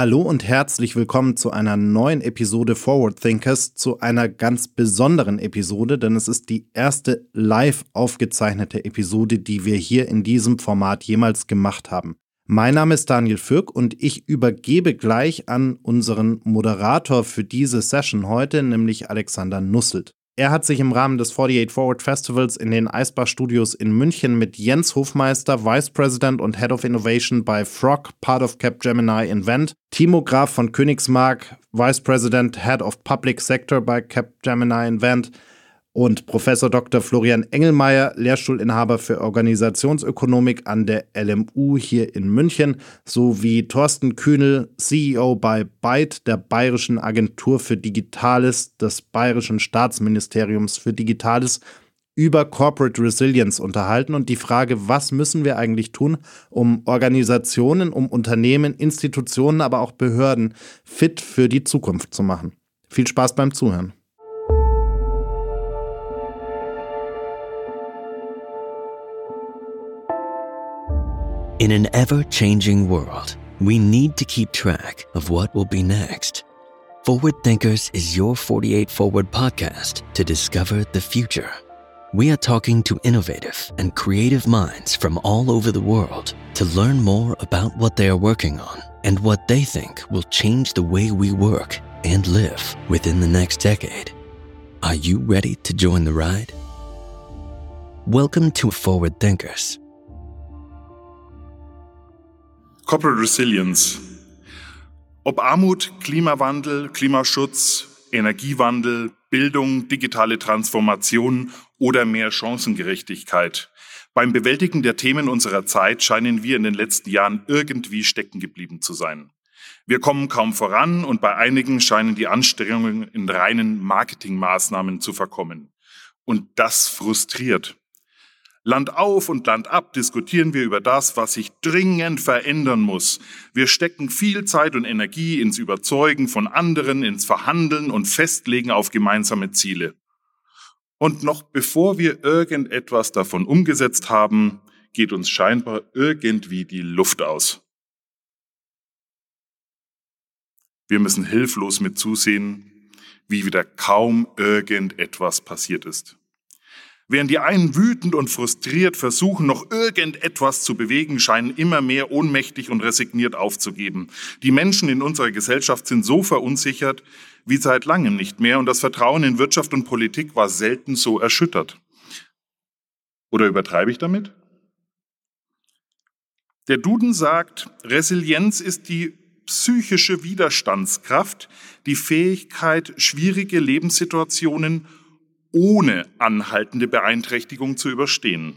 Hallo und herzlich willkommen zu einer neuen Episode Forward Thinkers, zu einer ganz besonderen Episode, denn es ist die erste live aufgezeichnete Episode, die wir hier in diesem Format jemals gemacht haben. Mein Name ist Daniel Fürk und ich übergebe gleich an unseren Moderator für diese Session heute, nämlich Alexander Nusselt. Er hat sich im Rahmen des 48 Forward Festivals in den Eisbach Studios in München mit Jens Hofmeister, Vice President und Head of Innovation bei Frog, Part of Capgemini Invent, Timo Graf von Königsmark, Vice President, Head of Public Sector bei Capgemini Invent, und Professor Dr. Florian Engelmeier, Lehrstuhlinhaber für Organisationsökonomik an der LMU hier in München, sowie Thorsten Kühnel, CEO bei Byte, der Bayerischen Agentur für Digitales des Bayerischen Staatsministeriums für Digitales, über Corporate Resilience unterhalten und die Frage, was müssen wir eigentlich tun, um Organisationen, um Unternehmen, Institutionen, aber auch Behörden fit für die Zukunft zu machen. Viel Spaß beim Zuhören. In an ever changing world, we need to keep track of what will be next. Forward Thinkers is your 48 Forward podcast to discover the future. We are talking to innovative and creative minds from all over the world to learn more about what they are working on and what they think will change the way we work and live within the next decade. Are you ready to join the ride? Welcome to Forward Thinkers Corporate Resilience. Ob Armut, Klimawandel, Klimaschutz, Energiewandel, Bildung, digitale Transformation oder mehr Chancengerechtigkeit. Beim Bewältigen der Themen unserer Zeit scheinen wir in den letzten Jahren irgendwie stecken geblieben zu sein. Wir kommen kaum voran und bei einigen scheinen die Anstrengungen in reinen Marketingmaßnahmen zu verkommen. Und das frustriert. Land auf und Land ab diskutieren wir über das, was sich dringend verändern muss. Wir stecken viel Zeit und Energie ins Überzeugen von anderen, ins Verhandeln und Festlegen auf gemeinsame Ziele. Und noch bevor wir irgendetwas davon umgesetzt haben, geht uns scheinbar irgendwie die Luft aus. Wir müssen hilflos mit zusehen, wie wieder kaum irgendetwas passiert ist. Während die einen wütend und frustriert versuchen, noch irgendetwas zu bewegen, scheinen immer mehr ohnmächtig und resigniert aufzugeben. Die Menschen in unserer Gesellschaft sind so verunsichert wie seit langem nicht mehr und das Vertrauen in Wirtschaft und Politik war selten so erschüttert. Oder übertreibe ich damit? Der Duden sagt, Resilienz ist die psychische Widerstandskraft, die Fähigkeit, schwierige Lebenssituationen ohne anhaltende Beeinträchtigung zu überstehen.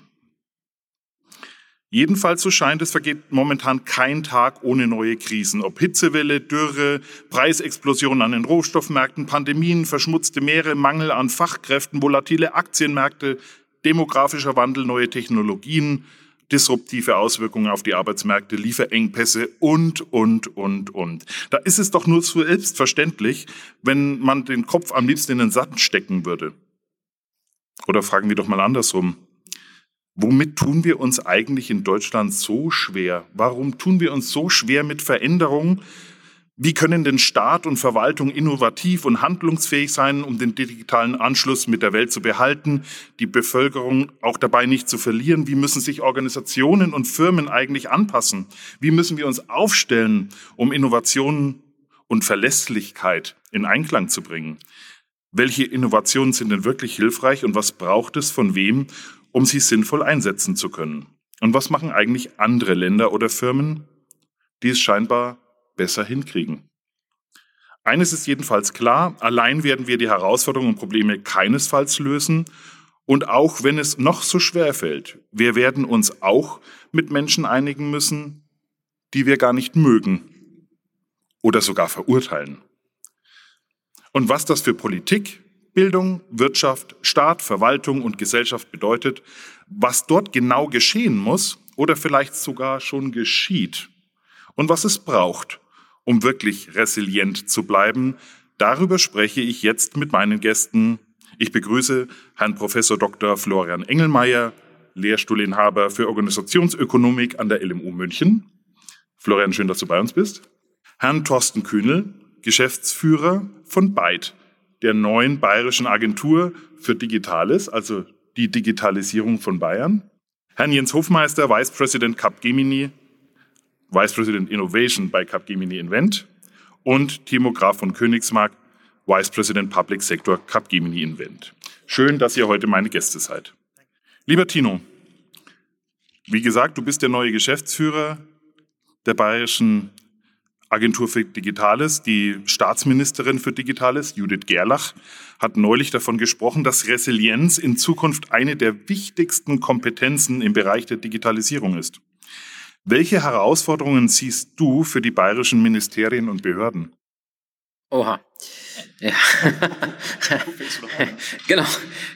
Jedenfalls so scheint es, vergeht momentan kein Tag ohne neue Krisen. Ob Hitzewelle, Dürre, Preisexplosionen an den Rohstoffmärkten, Pandemien, verschmutzte Meere, Mangel an Fachkräften, volatile Aktienmärkte, demografischer Wandel, neue Technologien, disruptive Auswirkungen auf die Arbeitsmärkte, Lieferengpässe und, und, und, und. Da ist es doch nur so selbstverständlich, wenn man den Kopf am liebsten in den Sand stecken würde. Oder fragen wir doch mal andersrum. Womit tun wir uns eigentlich in Deutschland so schwer? Warum tun wir uns so schwer mit Veränderungen? Wie können denn Staat und Verwaltung innovativ und handlungsfähig sein, um den digitalen Anschluss mit der Welt zu behalten, die Bevölkerung auch dabei nicht zu verlieren? Wie müssen sich Organisationen und Firmen eigentlich anpassen? Wie müssen wir uns aufstellen, um Innovationen und Verlässlichkeit in Einklang zu bringen? Welche Innovationen sind denn wirklich hilfreich und was braucht es von wem, um sie sinnvoll einsetzen zu können? Und was machen eigentlich andere Länder oder Firmen, die es scheinbar besser hinkriegen? Eines ist jedenfalls klar, allein werden wir die Herausforderungen und Probleme keinesfalls lösen. Und auch wenn es noch so schwer fällt, wir werden uns auch mit Menschen einigen müssen, die wir gar nicht mögen oder sogar verurteilen. Und was das für Politik, Bildung, Wirtschaft, Staat, Verwaltung und Gesellschaft bedeutet, was dort genau geschehen muss oder vielleicht sogar schon geschieht und was es braucht, um wirklich resilient zu bleiben, darüber spreche ich jetzt mit meinen Gästen. Ich begrüße Herrn Professor Dr. Florian Engelmeier, Lehrstuhlinhaber für Organisationsökonomik an der LMU München. Florian, schön, dass du bei uns bist. Herrn Thorsten Kühnel, Geschäftsführer von Byte, der neuen bayerischen Agentur für Digitales, also die Digitalisierung von Bayern. Herrn Jens Hofmeister, Vice President Capgemini, Vice President Innovation bei Capgemini Invent und Timo Graf von Königsmark, Vice President Public Sector Capgemini Invent. Schön, dass ihr heute meine Gäste seid. Lieber Tino, wie gesagt, du bist der neue Geschäftsführer der Bayerischen Agentur für Digitales. Die Staatsministerin für Digitales, Judith Gerlach, hat neulich davon gesprochen, dass Resilienz in Zukunft eine der wichtigsten Kompetenzen im Bereich der Digitalisierung ist. Welche Herausforderungen siehst du für die bayerischen Ministerien und Behörden? Oha. Ja. genau,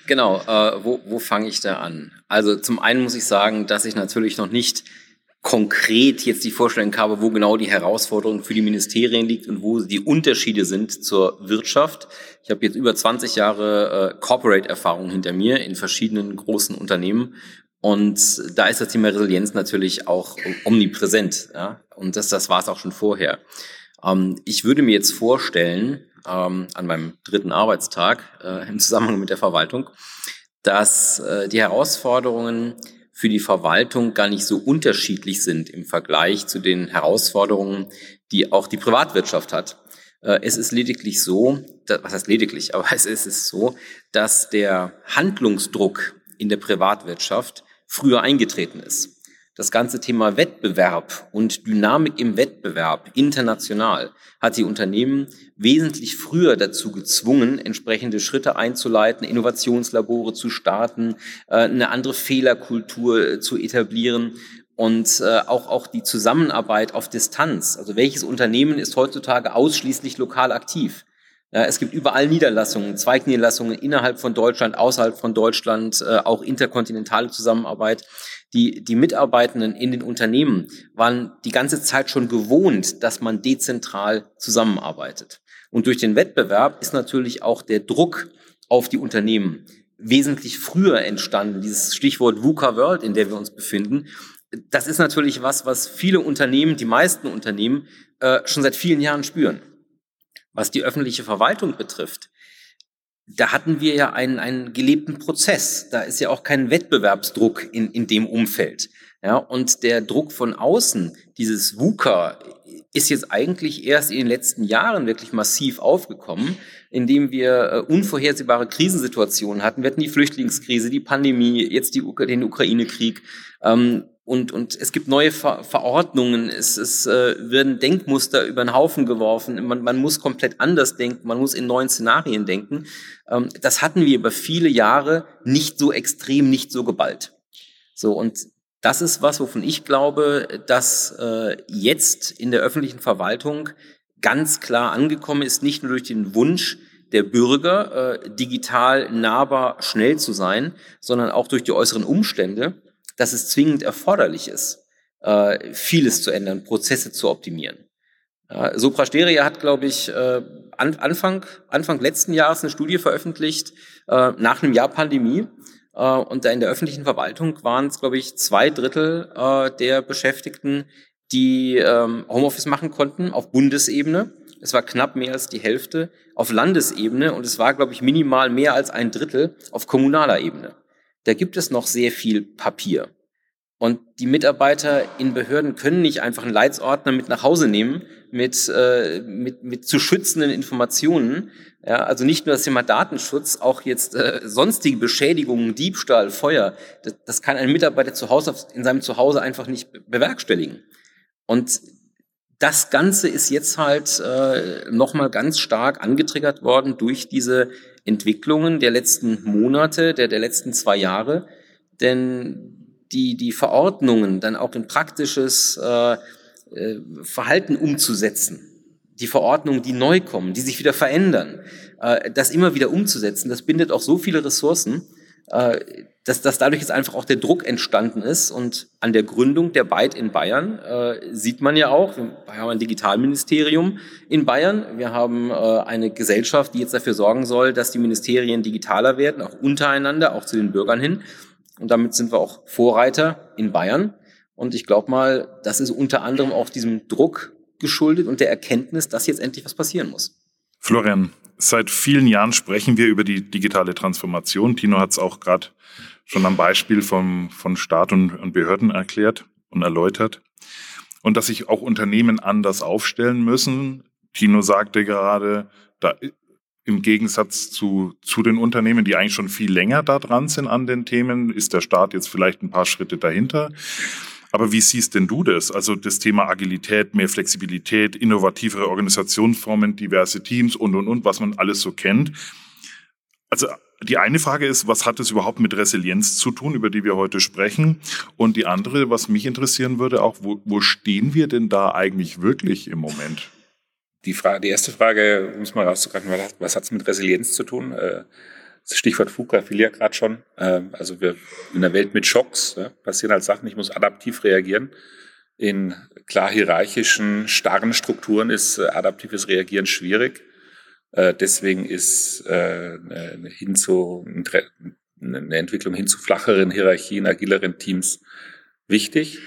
genau. Äh, wo wo fange ich da an? Also zum einen muss ich sagen, dass ich natürlich noch nicht konkret jetzt die Vorstellung habe, wo genau die Herausforderung für die Ministerien liegt und wo die Unterschiede sind zur Wirtschaft. Ich habe jetzt über 20 Jahre äh, Corporate-Erfahrung hinter mir in verschiedenen großen Unternehmen und da ist das Thema Resilienz natürlich auch omnipräsent. Ja? Und das, das war es auch schon vorher. Ähm, ich würde mir jetzt vorstellen, ähm, an meinem dritten Arbeitstag äh, im Zusammenhang mit der Verwaltung, dass äh, die Herausforderungen für die Verwaltung gar nicht so unterschiedlich sind im Vergleich zu den Herausforderungen, die auch die Privatwirtschaft hat. Äh, es ist lediglich so, was heißt lediglich, aber es ist so, dass der Handlungsdruck in der Privatwirtschaft früher eingetreten ist. Das ganze Thema Wettbewerb und Dynamik im Wettbewerb international hat die Unternehmen wesentlich früher dazu gezwungen, entsprechende Schritte einzuleiten, Innovationslabore zu starten, äh, eine andere Fehlerkultur äh, zu etablieren und äh, auch, auch die Zusammenarbeit auf Distanz. Also welches Unternehmen ist heutzutage ausschließlich lokal aktiv? Es gibt überall Niederlassungen, Zweigniederlassungen innerhalb von Deutschland, außerhalb von Deutschland, auch interkontinentale Zusammenarbeit. Die, die Mitarbeitenden in den Unternehmen waren die ganze Zeit schon gewohnt, dass man dezentral zusammenarbeitet. Und durch den Wettbewerb ist natürlich auch der Druck auf die Unternehmen wesentlich früher entstanden. Dieses Stichwort VUCA World, in der wir uns befinden, das ist natürlich was, was viele Unternehmen, die meisten Unternehmen, äh, schon seit vielen Jahren spüren. Was die öffentliche Verwaltung betrifft, da hatten wir ja einen, einen gelebten Prozess. Da ist ja auch kein Wettbewerbsdruck in, in dem Umfeld. Ja, und der Druck von außen, dieses VUCA, ist jetzt eigentlich erst in den letzten Jahren wirklich massiv aufgekommen, indem wir äh, unvorhersehbare Krisensituationen hatten. Wir hatten die Flüchtlingskrise, die Pandemie, jetzt die, den Ukraine-Krieg. Ähm, und, und es gibt neue Ver Verordnungen, es, es äh, werden Denkmuster über den Haufen geworfen, man, man muss komplett anders denken, man muss in neuen Szenarien denken. Ähm, das hatten wir über viele Jahre nicht so extrem, nicht so geballt. So, und das ist was, wovon ich glaube, dass äh, jetzt in der öffentlichen Verwaltung ganz klar angekommen ist, nicht nur durch den Wunsch der Bürger, äh, digital nahbar schnell zu sein, sondern auch durch die äußeren Umstände dass es zwingend erforderlich ist, äh, vieles zu ändern, Prozesse zu optimieren. Ja, Sopra Steria hat, glaube ich, äh, Anfang, Anfang letzten Jahres eine Studie veröffentlicht, äh, nach einem Jahr Pandemie. Äh, und da in der öffentlichen Verwaltung waren es, glaube ich, zwei Drittel äh, der Beschäftigten, die ähm, Homeoffice machen konnten auf Bundesebene. Es war knapp mehr als die Hälfte auf Landesebene und es war, glaube ich, minimal mehr als ein Drittel auf kommunaler Ebene da gibt es noch sehr viel Papier. Und die Mitarbeiter in Behörden können nicht einfach einen Leitsordner mit nach Hause nehmen mit, äh, mit, mit zu schützenden Informationen. Ja, also nicht nur das Thema Datenschutz, auch jetzt äh, sonstige Beschädigungen, Diebstahl, Feuer. Das, das kann ein Mitarbeiter zu Hause in seinem Zuhause einfach nicht bewerkstelligen. Und das Ganze ist jetzt halt äh, nochmal ganz stark angetriggert worden durch diese Entwicklungen der letzten Monate, der, der letzten zwei Jahre. Denn die, die Verordnungen dann auch in praktisches äh, äh, Verhalten umzusetzen, die Verordnungen, die neu kommen, die sich wieder verändern, äh, das immer wieder umzusetzen, das bindet auch so viele Ressourcen, äh, dass, dass dadurch jetzt einfach auch der Druck entstanden ist. Und an der Gründung der Byte in Bayern äh, sieht man ja auch, wir haben ein Digitalministerium in Bayern, wir haben äh, eine Gesellschaft, die jetzt dafür sorgen soll, dass die Ministerien digitaler werden, auch untereinander, auch zu den Bürgern hin. Und damit sind wir auch Vorreiter in Bayern. Und ich glaube mal, das ist unter anderem auch diesem Druck geschuldet und der Erkenntnis, dass jetzt endlich was passieren muss. Florian, seit vielen Jahren sprechen wir über die digitale Transformation. Tino hat es auch gerade schon am Beispiel vom, von Staat und, und Behörden erklärt und erläutert. Und dass sich auch Unternehmen anders aufstellen müssen. Tino sagte gerade, da im Gegensatz zu, zu den Unternehmen, die eigentlich schon viel länger da dran sind an den Themen, ist der Staat jetzt vielleicht ein paar Schritte dahinter. Aber wie siehst denn du das? Also das Thema Agilität, mehr Flexibilität, innovativere Organisationsformen, diverse Teams und, und, und, was man alles so kennt. Also die eine Frage ist, was hat es überhaupt mit Resilienz zu tun, über die wir heute sprechen? Und die andere, was mich interessieren würde, auch, wo, wo stehen wir denn da eigentlich wirklich im Moment? Die, Frage, die erste Frage, um es mal rauszugreifen, was hat es mit Resilienz zu tun? Äh, das Stichwort FUKA fiel ja gerade schon. Ähm, also wir in einer Welt mit Schocks passieren halt Sachen, ich muss adaptiv reagieren. In klar hierarchischen, starren Strukturen ist äh, adaptives Reagieren schwierig. Äh, deswegen ist hin zu, eine Entwicklung hin zu flacheren Hierarchien, agileren Teams wichtig.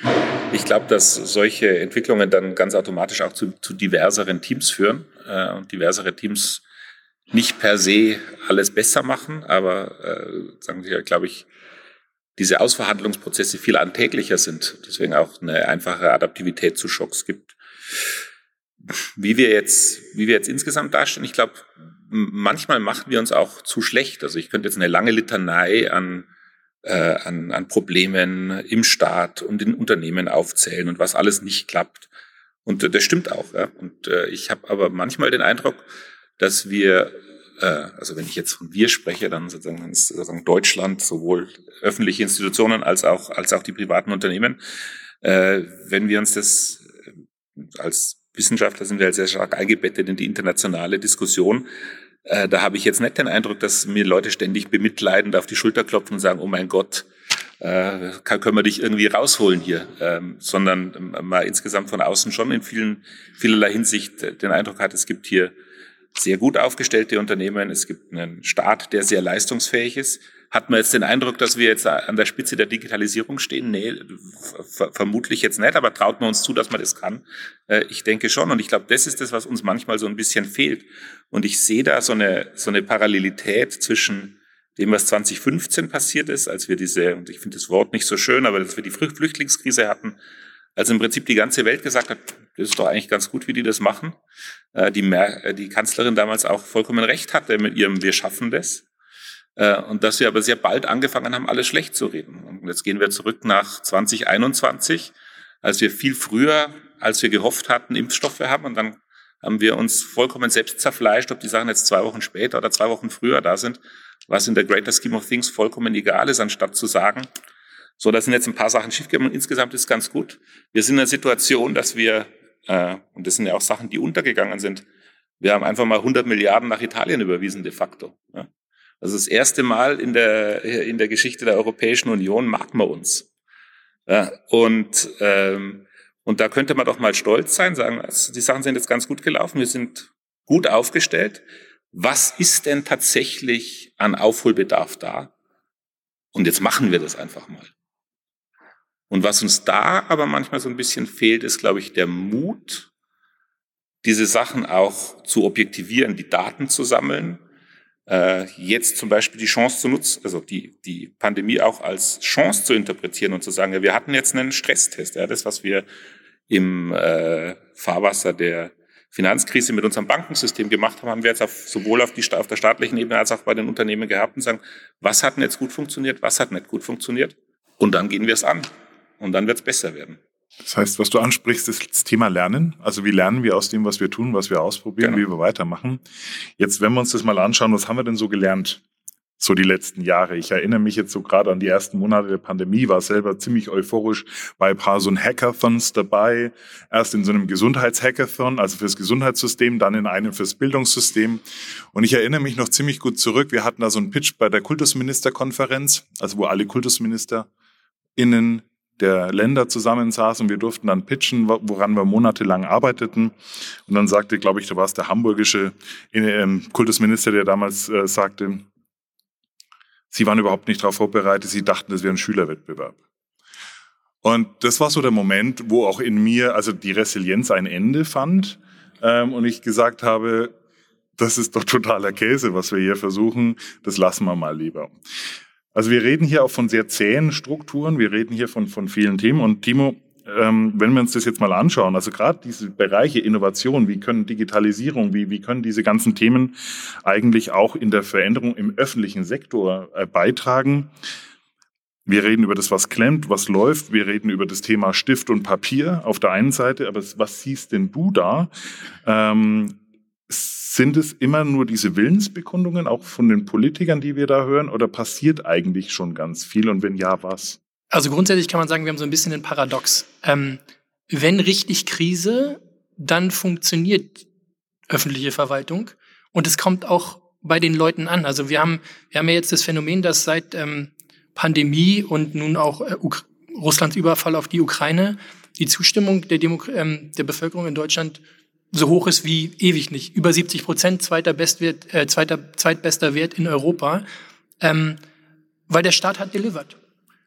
Ich glaube, dass solche Entwicklungen dann ganz automatisch auch zu, zu diverseren Teams führen. Äh, und diversere Teams nicht per se alles besser machen, aber äh, sagen wir, glaube ich, diese Ausverhandlungsprozesse viel alltäglicher sind. Deswegen auch eine einfache Adaptivität zu Schocks gibt. Wie wir jetzt, wie wir jetzt insgesamt dastehen, ich glaube, manchmal machen wir uns auch zu schlecht. Also ich könnte jetzt eine lange Litanei an äh, an, an Problemen im Staat und in Unternehmen aufzählen und was alles nicht klappt. Und äh, das stimmt auch. Ja. Und äh, ich habe aber manchmal den Eindruck, dass wir, äh, also wenn ich jetzt von wir spreche, dann sozusagen, sozusagen Deutschland, sowohl öffentliche Institutionen als auch, als auch die privaten Unternehmen, äh, wenn wir uns das äh, als Wissenschaftler sind wir halt sehr stark eingebettet in die internationale Diskussion, äh, da habe ich jetzt nicht den Eindruck, dass mir Leute ständig bemitleidend auf die Schulter klopfen und sagen, oh mein Gott, äh, können wir dich irgendwie rausholen hier, ähm, sondern mal insgesamt von außen schon in vielen, vielerlei Hinsicht den Eindruck hat, es gibt hier sehr gut aufgestellte Unternehmen, es gibt einen Staat, der sehr leistungsfähig ist, hat man jetzt den Eindruck, dass wir jetzt an der Spitze der Digitalisierung stehen? Nee, vermutlich jetzt nicht, aber traut man uns zu, dass man das kann? Äh, ich denke schon. Und ich glaube, das ist das, was uns manchmal so ein bisschen fehlt. Und ich sehe da so eine, so eine Parallelität zwischen dem, was 2015 passiert ist, als wir diese, und ich finde das Wort nicht so schön, aber als wir die Flüchtlingskrise hatten, als im Prinzip die ganze Welt gesagt hat, das ist doch eigentlich ganz gut, wie die das machen. Äh, die, Mer die Kanzlerin damals auch vollkommen recht hatte mit ihrem Wir schaffen das. Äh, und dass wir aber sehr bald angefangen haben, alles schlecht zu reden. Und jetzt gehen wir zurück nach 2021, als wir viel früher, als wir gehofft hatten, Impfstoffe haben. Und dann haben wir uns vollkommen selbst zerfleischt, ob die Sachen jetzt zwei Wochen später oder zwei Wochen früher da sind, was in der Greater Scheme of Things vollkommen egal ist, anstatt zu sagen, so, da sind jetzt ein paar Sachen schiefgegangen und insgesamt ist ganz gut. Wir sind in einer Situation, dass wir, äh, und das sind ja auch Sachen, die untergegangen sind, wir haben einfach mal 100 Milliarden nach Italien überwiesen de facto. Also das erste Mal in der, in der Geschichte der Europäischen Union mag man uns. Und, ähm, und da könnte man doch mal stolz sein, sagen, also die Sachen sind jetzt ganz gut gelaufen, wir sind gut aufgestellt. Was ist denn tatsächlich an Aufholbedarf da? Und jetzt machen wir das einfach mal. Und was uns da aber manchmal so ein bisschen fehlt, ist, glaube ich, der Mut, diese Sachen auch zu objektivieren, die Daten zu sammeln, äh, jetzt zum Beispiel die Chance zu nutzen, also die, die Pandemie auch als Chance zu interpretieren und zu sagen, ja, wir hatten jetzt einen Stresstest, ja, das, was wir im äh, Fahrwasser der Finanzkrise mit unserem Bankensystem gemacht haben, haben wir jetzt auf, sowohl auf, die, auf der staatlichen Ebene als auch bei den Unternehmen gehabt und sagen, was hat denn jetzt gut funktioniert, was hat nicht gut funktioniert? Und dann gehen wir es an. Und dann wird es besser werden. Das heißt, was du ansprichst, ist das Thema Lernen. Also wie lernen wir aus dem, was wir tun, was wir ausprobieren, genau. wie wir weitermachen. Jetzt, wenn wir uns das mal anschauen, was haben wir denn so gelernt? So die letzten Jahre. Ich erinnere mich jetzt so gerade an die ersten Monate der Pandemie, war selber ziemlich euphorisch bei ein paar so ein Hackathons dabei. Erst in so einem Gesundheitshackathon, also fürs Gesundheitssystem, dann in einem fürs Bildungssystem. Und ich erinnere mich noch ziemlich gut zurück. Wir hatten da so einen Pitch bei der Kultusministerkonferenz, also wo alle KultusministerInnen der Länder zusammensaß und wir durften dann pitchen, woran wir monatelang arbeiteten. Und dann sagte, glaube ich, da war es der hamburgische ähm, Kultusminister, der damals äh, sagte, sie waren überhaupt nicht darauf vorbereitet, sie dachten, das wäre ein Schülerwettbewerb. Und das war so der Moment, wo auch in mir also die Resilienz ein Ende fand ähm, und ich gesagt habe, das ist doch totaler Käse, was wir hier versuchen, das lassen wir mal lieber. Also wir reden hier auch von sehr zähen Strukturen, wir reden hier von, von vielen Themen und Timo, ähm, wenn wir uns das jetzt mal anschauen, also gerade diese Bereiche Innovation, wie können Digitalisierung, wie, wie können diese ganzen Themen eigentlich auch in der Veränderung im öffentlichen Sektor äh, beitragen? Wir reden über das, was klemmt, was läuft. Wir reden über das Thema Stift und Papier auf der einen Seite. Aber was siehst denn du da? Ähm, sind es immer nur diese Willensbekundungen, auch von den Politikern, die wir da hören, oder passiert eigentlich schon ganz viel? Und wenn ja, was? Also grundsätzlich kann man sagen, wir haben so ein bisschen ein Paradox. Ähm, wenn richtig Krise, dann funktioniert öffentliche Verwaltung und es kommt auch bei den Leuten an. Also wir haben, wir haben ja jetzt das Phänomen, dass seit ähm, Pandemie und nun auch äh, Russlands Überfall auf die Ukraine die Zustimmung der, Demo ähm, der Bevölkerung in Deutschland so hoch ist wie ewig nicht. Über 70 Prozent, zweiter, Bestwert, äh, zweiter zweitbester Wert in Europa, ähm, weil der Staat hat delivered.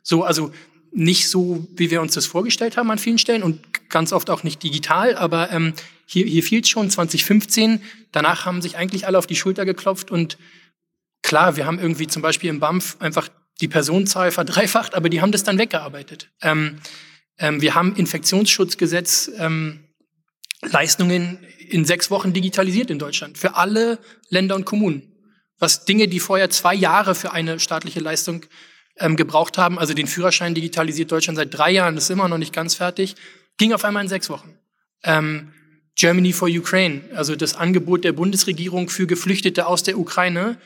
So, also nicht so, wie wir uns das vorgestellt haben an vielen Stellen und ganz oft auch nicht digital, aber ähm, hier, hier fiel schon 2015. Danach haben sich eigentlich alle auf die Schulter geklopft und klar, wir haben irgendwie zum Beispiel im BAMF einfach die Personenzahl verdreifacht, aber die haben das dann weggearbeitet. Ähm, ähm, wir haben Infektionsschutzgesetz ähm, Leistungen in sechs Wochen digitalisiert in Deutschland für alle Länder und Kommunen. Was Dinge, die vorher zwei Jahre für eine staatliche Leistung ähm, gebraucht haben, also den Führerschein digitalisiert Deutschland seit drei Jahren, ist immer noch nicht ganz fertig, ging auf einmal in sechs Wochen. Ähm, Germany for Ukraine, also das Angebot der Bundesregierung für Geflüchtete aus der Ukraine,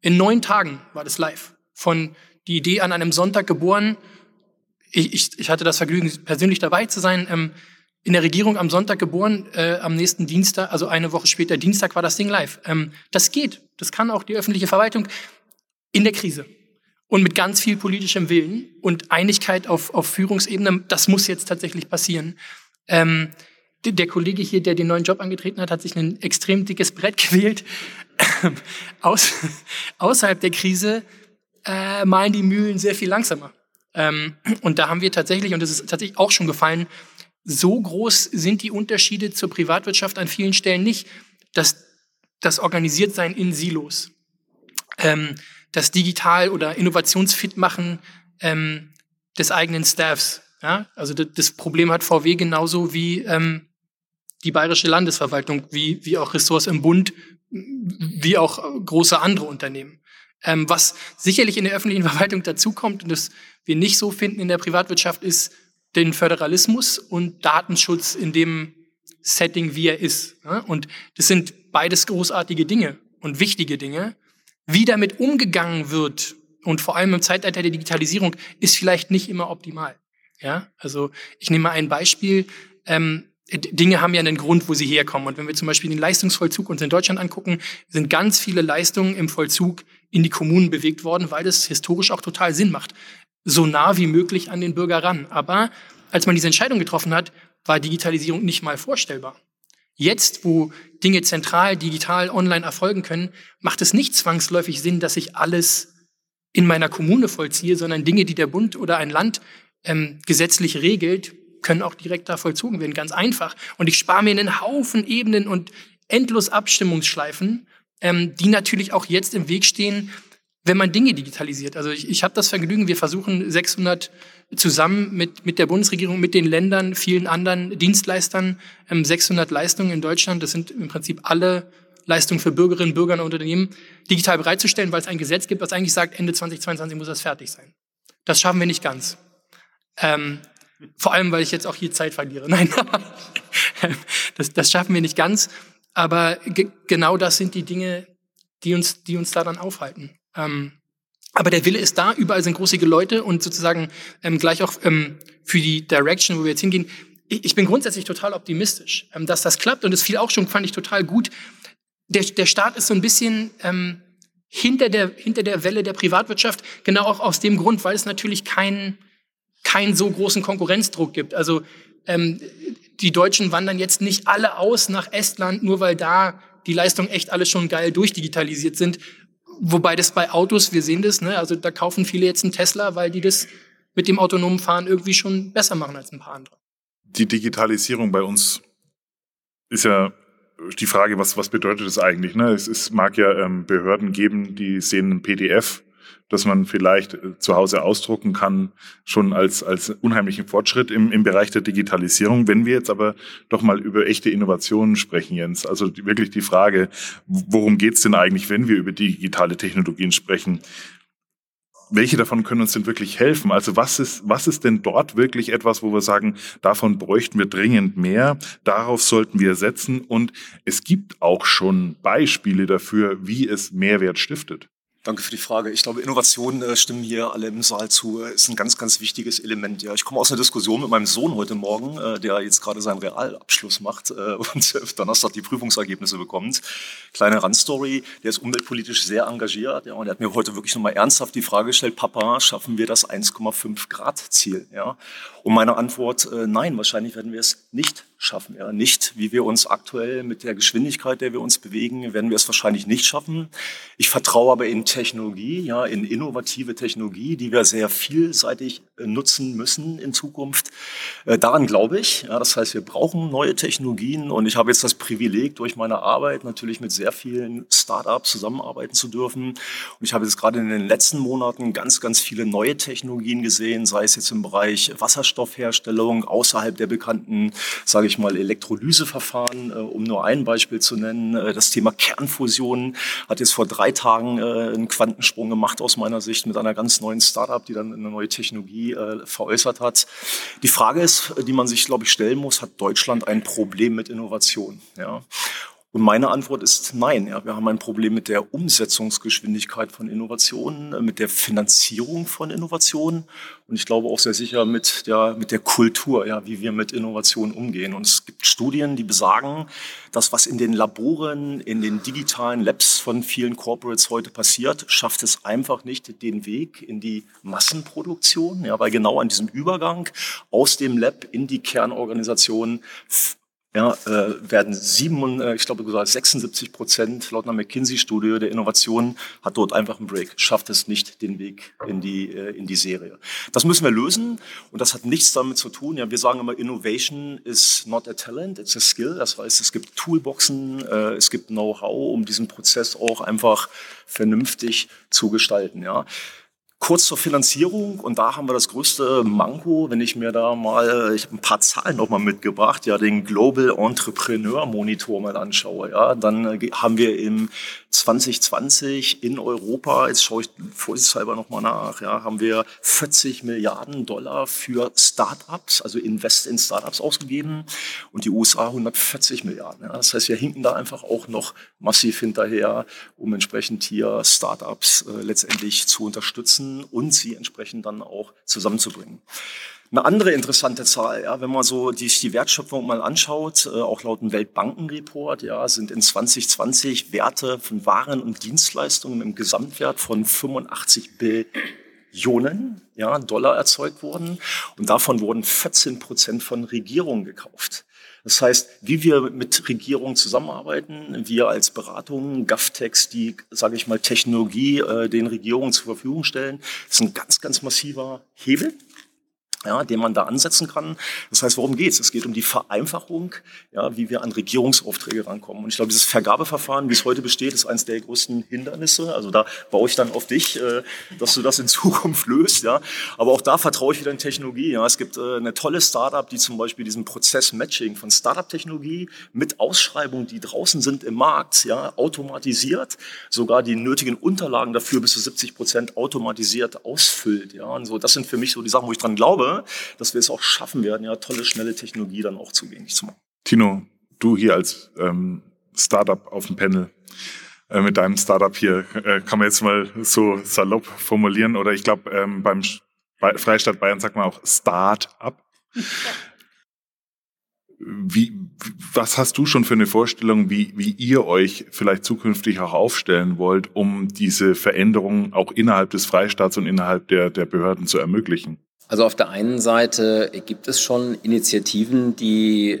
in neun Tagen war das live. Von die Idee an einem Sonntag geboren, ich, ich, ich hatte das Vergnügen, persönlich dabei zu sein, ähm, in der Regierung am Sonntag geboren, äh, am nächsten Dienstag, also eine Woche später, Dienstag war das Ding live. Ähm, das geht. Das kann auch die öffentliche Verwaltung in der Krise. Und mit ganz viel politischem Willen und Einigkeit auf, auf Führungsebene, das muss jetzt tatsächlich passieren. Ähm, der Kollege hier, der den neuen Job angetreten hat, hat sich ein extrem dickes Brett gewählt. Aus, außerhalb der Krise äh, malen die Mühlen sehr viel langsamer. Ähm, und da haben wir tatsächlich, und das ist tatsächlich auch schon gefallen, so groß sind die Unterschiede zur Privatwirtschaft an vielen Stellen nicht, dass das Organisiertsein in Silos, ähm, das Digital- oder Innovationsfit machen ähm, des eigenen Staffs. Ja? Also das, das, Problem hat VW genauso wie ähm, die bayerische Landesverwaltung, wie, wie auch Ressorts im Bund, wie auch große andere Unternehmen. Ähm, was sicherlich in der öffentlichen Verwaltung dazukommt und das wir nicht so finden in der Privatwirtschaft, ist den Föderalismus und Datenschutz in dem Setting, wie er ist. Und das sind beides großartige Dinge und wichtige Dinge. Wie damit umgegangen wird und vor allem im Zeitalter der Digitalisierung ist vielleicht nicht immer optimal. Ja, also ich nehme mal ein Beispiel. Ähm, Dinge haben ja einen Grund, wo sie herkommen. Und wenn wir zum Beispiel den Leistungsvollzug uns in Deutschland angucken, sind ganz viele Leistungen im Vollzug in die Kommunen bewegt worden, weil das historisch auch total Sinn macht so nah wie möglich an den Bürger ran. Aber als man diese Entscheidung getroffen hat, war Digitalisierung nicht mal vorstellbar. Jetzt, wo Dinge zentral, digital, online erfolgen können, macht es nicht zwangsläufig Sinn, dass ich alles in meiner Kommune vollziehe, sondern Dinge, die der Bund oder ein Land ähm, gesetzlich regelt, können auch direkt da vollzogen werden, ganz einfach. Und ich spare mir einen Haufen Ebenen und endlos Abstimmungsschleifen, ähm, die natürlich auch jetzt im Weg stehen, wenn man Dinge digitalisiert. Also ich, ich habe das Vergnügen, wir versuchen 600 zusammen mit, mit der Bundesregierung, mit den Ländern, vielen anderen Dienstleistern, ähm, 600 Leistungen in Deutschland, das sind im Prinzip alle Leistungen für Bürgerinnen, Bürger und Unternehmen, digital bereitzustellen, weil es ein Gesetz gibt, was eigentlich sagt, Ende 2022 muss das fertig sein. Das schaffen wir nicht ganz. Ähm, vor allem, weil ich jetzt auch hier Zeit verliere. Nein, das, das schaffen wir nicht ganz. Aber genau das sind die Dinge, die uns, die uns da dann aufhalten. Ähm, aber der Wille ist da, überall sind große Leute und sozusagen ähm, gleich auch ähm, für die Direction, wo wir jetzt hingehen. Ich, ich bin grundsätzlich total optimistisch, ähm, dass das klappt und es fiel auch schon, fand ich total gut. Der, der Staat ist so ein bisschen ähm, hinter, der, hinter der Welle der Privatwirtschaft, genau auch aus dem Grund, weil es natürlich keinen keinen so großen Konkurrenzdruck gibt. Also ähm, die Deutschen wandern jetzt nicht alle aus nach Estland, nur weil da die Leistungen echt alle schon geil durchdigitalisiert sind, Wobei das bei Autos, wir sehen das, ne, also da kaufen viele jetzt einen Tesla, weil die das mit dem autonomen Fahren irgendwie schon besser machen als ein paar andere. Die Digitalisierung bei uns ist ja die Frage, was, was bedeutet das eigentlich? Ne? Es, es mag ja ähm, Behörden geben, die sehen ein PDF, das man vielleicht äh, zu Hause ausdrucken kann, schon als, als unheimlichen Fortschritt im, im Bereich der Digitalisierung. Wenn wir jetzt aber doch mal über echte Innovationen sprechen, Jens, also die, wirklich die Frage, worum geht's denn eigentlich, wenn wir über digitale Technologien sprechen? welche davon können uns denn wirklich helfen? Also was ist, was ist denn dort wirklich etwas, wo wir sagen, davon bräuchten wir dringend mehr, darauf sollten wir setzen und es gibt auch schon Beispiele dafür, wie es Mehrwert stiftet. Danke für die Frage. Ich glaube, Innovationen äh, stimmen hier alle im Saal zu. Ist ein ganz, ganz wichtiges Element. Ja, ich komme aus einer Diskussion mit meinem Sohn heute Morgen, äh, der jetzt gerade seinen Realabschluss macht äh, und Donnerstag die Prüfungsergebnisse bekommt. Kleine Randstory. Der ist umweltpolitisch sehr engagiert. Ja, und er hat mir heute wirklich nochmal ernsthaft die Frage gestellt: Papa, schaffen wir das 1,5 Grad Ziel? Ja. Und meine Antwort: äh, Nein, wahrscheinlich werden wir es nicht schaffen. Ja, nicht, wie wir uns aktuell mit der Geschwindigkeit, der wir uns bewegen, werden wir es wahrscheinlich nicht schaffen. Ich vertraue aber in Technologie, ja, in innovative Technologie, die wir sehr vielseitig nutzen müssen in Zukunft. Äh, daran glaube ich. Ja, das heißt, wir brauchen neue Technologien und ich habe jetzt das Privileg, durch meine Arbeit natürlich mit sehr vielen Startups zusammenarbeiten zu dürfen. Und ich habe jetzt gerade in den letzten Monaten ganz, ganz viele neue Technologien gesehen, sei es jetzt im Bereich Wasserstoffherstellung außerhalb der bekannten, sage ich mal, Elektrolyseverfahren, äh, um nur ein Beispiel zu nennen. Das Thema Kernfusion hat jetzt vor drei Tagen einen Quantensprung gemacht aus meiner Sicht mit einer ganz neuen Startup, die dann eine neue Technologie äh, veräußert hat. Die Frage ist, die man sich, glaube ich, stellen muss, hat Deutschland ein Problem mit Innovation? Ja? Und meine Antwort ist nein. Ja, wir haben ein Problem mit der Umsetzungsgeschwindigkeit von Innovationen, äh, mit der Finanzierung von Innovationen und ich glaube auch sehr sicher mit der, mit der Kultur, ja, wie wir mit Innovationen umgehen. Und es gibt Studien, die besagen, dass was in den Laboren, in den digitalen Labs von vielen Corporates heute passiert, schafft es einfach nicht den Weg in die Massenproduktion, ja, weil genau an diesem Übergang aus dem Lab in die Kernorganisation ja, äh, werden sieben, äh, ich glaube sogar 76 Prozent laut einer McKinsey-Studie der Innovationen hat dort einfach einen Break, schafft es nicht den Weg in die, äh, in die Serie. Das müssen wir lösen und das hat nichts damit zu tun. Ja, wir sagen immer, Innovation is not a talent, it's a skill. Das heißt, es gibt Toolboxen, äh, es gibt Know-how, um diesen Prozess auch einfach vernünftig zu gestalten. Ja. Kurz zur Finanzierung. Und da haben wir das größte Manko, wenn ich mir da mal, ich habe ein paar Zahlen noch mal mitgebracht, ja, den Global Entrepreneur Monitor mal anschaue, ja, dann äh, haben wir im 2020 in Europa, jetzt schaue ich vorsichtshalber noch mal nach, ja, haben wir 40 Milliarden Dollar für Startups, also Invest in Startups ausgegeben und die USA 140 Milliarden. Ja. Das heißt, wir hinken da einfach auch noch massiv hinterher, um entsprechend hier Startups äh, letztendlich zu unterstützen und sie entsprechend dann auch zusammenzubringen. Eine andere interessante Zahl, ja, wenn man so die, die Wertschöpfung mal anschaut, äh, auch laut dem Weltbankenreport, ja, sind in 2020 Werte von Waren und Dienstleistungen im Gesamtwert von 85 Billionen ja, Dollar erzeugt worden. Und davon wurden 14 Prozent von Regierungen gekauft. Das heißt, wie wir mit Regierungen zusammenarbeiten, wir als Beratung, GovTechs, die, sage ich mal, Technologie äh, den Regierungen zur Verfügung stellen, ist ein ganz, ganz massiver Hebel ja, den man da ansetzen kann. Das heißt, worum geht's? Es geht um die Vereinfachung, ja, wie wir an Regierungsaufträge rankommen. Und ich glaube, dieses Vergabeverfahren, wie es heute besteht, ist eines der größten Hindernisse. Also da baue ich dann auf dich, äh, dass du das in Zukunft löst. Ja. Aber auch da vertraue ich wieder in Technologie. Ja. Es gibt äh, eine tolle Startup, die zum Beispiel diesen Prozess Matching von Startup-Technologie mit Ausschreibungen, die draußen sind im Markt, ja, automatisiert, sogar die nötigen Unterlagen dafür bis zu 70 Prozent automatisiert ausfüllt. Ja. Und so, das sind für mich so die Sachen, wo ich dran glaube dass wir es auch schaffen werden, ja, tolle, schnelle Technologie dann auch zugänglich zu machen. Tino, du hier als ähm, Startup auf dem Panel, äh, mit deinem Startup hier, äh, kann man jetzt mal so salopp formulieren, oder ich glaube, ähm, beim Freistaat Bayern sagt man auch Start-up. Wie, was hast du schon für eine Vorstellung, wie, wie ihr euch vielleicht zukünftig auch aufstellen wollt, um diese Veränderungen auch innerhalb des Freistaats und innerhalb der, der Behörden zu ermöglichen? Also auf der einen Seite gibt es schon Initiativen, die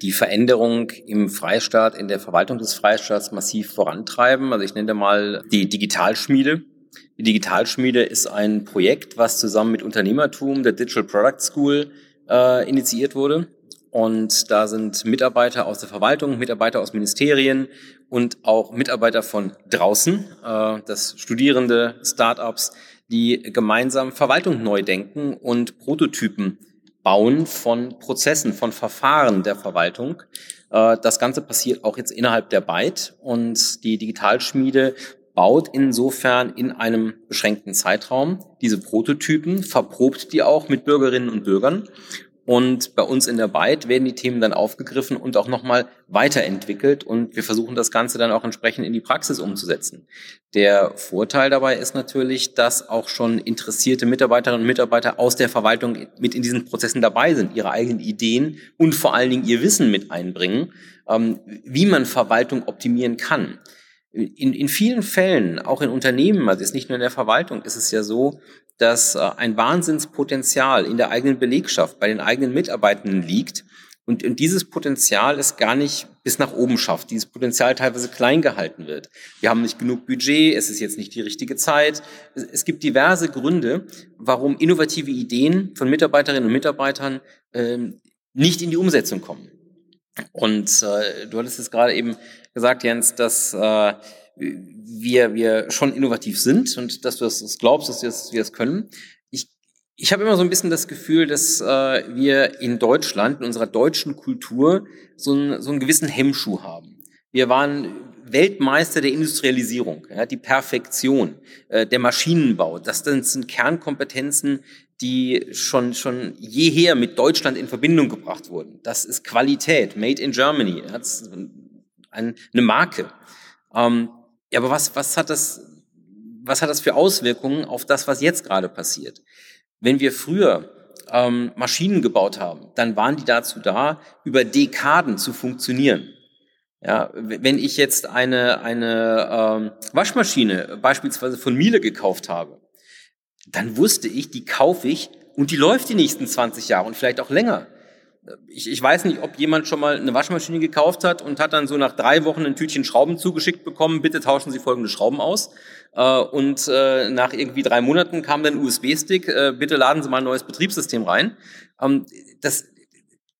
die Veränderung im Freistaat, in der Verwaltung des Freistaats massiv vorantreiben. Also ich nenne mal die Digitalschmiede. Die Digitalschmiede ist ein Projekt, was zusammen mit Unternehmertum der Digital Product School äh, initiiert wurde. Und da sind Mitarbeiter aus der Verwaltung, Mitarbeiter aus Ministerien und auch Mitarbeiter von draußen, äh, das Studierende, Startups, die gemeinsam Verwaltung neu denken und Prototypen bauen von Prozessen, von Verfahren der Verwaltung. Äh, das Ganze passiert auch jetzt innerhalb der Byte und die Digitalschmiede baut insofern in einem beschränkten Zeitraum diese Prototypen, verprobt die auch mit Bürgerinnen und Bürgern und bei uns in der Byte werden die Themen dann aufgegriffen und auch nochmal weiterentwickelt und wir versuchen das Ganze dann auch entsprechend in die Praxis umzusetzen. Der Vorteil dabei ist natürlich, dass auch schon interessierte Mitarbeiterinnen und Mitarbeiter aus der Verwaltung mit in diesen Prozessen dabei sind, ihre eigenen Ideen und vor allen Dingen ihr Wissen mit einbringen, ähm, wie man Verwaltung optimieren kann. In, in vielen Fällen, auch in Unternehmen, also ist nicht nur in der Verwaltung, ist es ja so, dass äh, ein Wahnsinnspotenzial in der eigenen Belegschaft, bei den eigenen Mitarbeitenden liegt. Und, und dieses Potenzial ist gar nicht bis nach oben schafft, dieses Potenzial teilweise klein gehalten wird. Wir haben nicht genug Budget, es ist jetzt nicht die richtige Zeit. Es, es gibt diverse Gründe, warum innovative Ideen von Mitarbeiterinnen und Mitarbeitern ähm, nicht in die Umsetzung kommen. Und äh, du hattest es gerade eben gesagt, Jens, dass äh, wir, wir schon innovativ sind und dass du das glaubst, dass wir das, wir das können. Ich, ich habe immer so ein bisschen das Gefühl, dass äh, wir in Deutschland, in unserer deutschen Kultur, so, ein, so einen gewissen Hemmschuh haben. Wir waren Weltmeister der Industrialisierung, ja, die Perfektion, äh, der Maschinenbau. Das sind Kernkompetenzen, die schon, schon jeher mit Deutschland in Verbindung gebracht wurden. Das ist Qualität, made in Germany. Eine Marke. Ähm, ja, aber was, was hat das, was hat das für Auswirkungen auf das, was jetzt gerade passiert? Wenn wir früher ähm, Maschinen gebaut haben, dann waren die dazu da, über Dekaden zu funktionieren. Ja, wenn ich jetzt eine, eine ähm, Waschmaschine beispielsweise von Miele gekauft habe, dann wusste ich, die kaufe ich und die läuft die nächsten 20 Jahre und vielleicht auch länger ich, ich weiß nicht, ob jemand schon mal eine Waschmaschine gekauft hat und hat dann so nach drei Wochen ein Tütchen Schrauben zugeschickt bekommen, bitte tauschen Sie folgende Schrauben aus. Äh, und äh, nach irgendwie drei Monaten kam dann USB-Stick, äh, bitte laden Sie mal ein neues Betriebssystem rein. Ähm, das,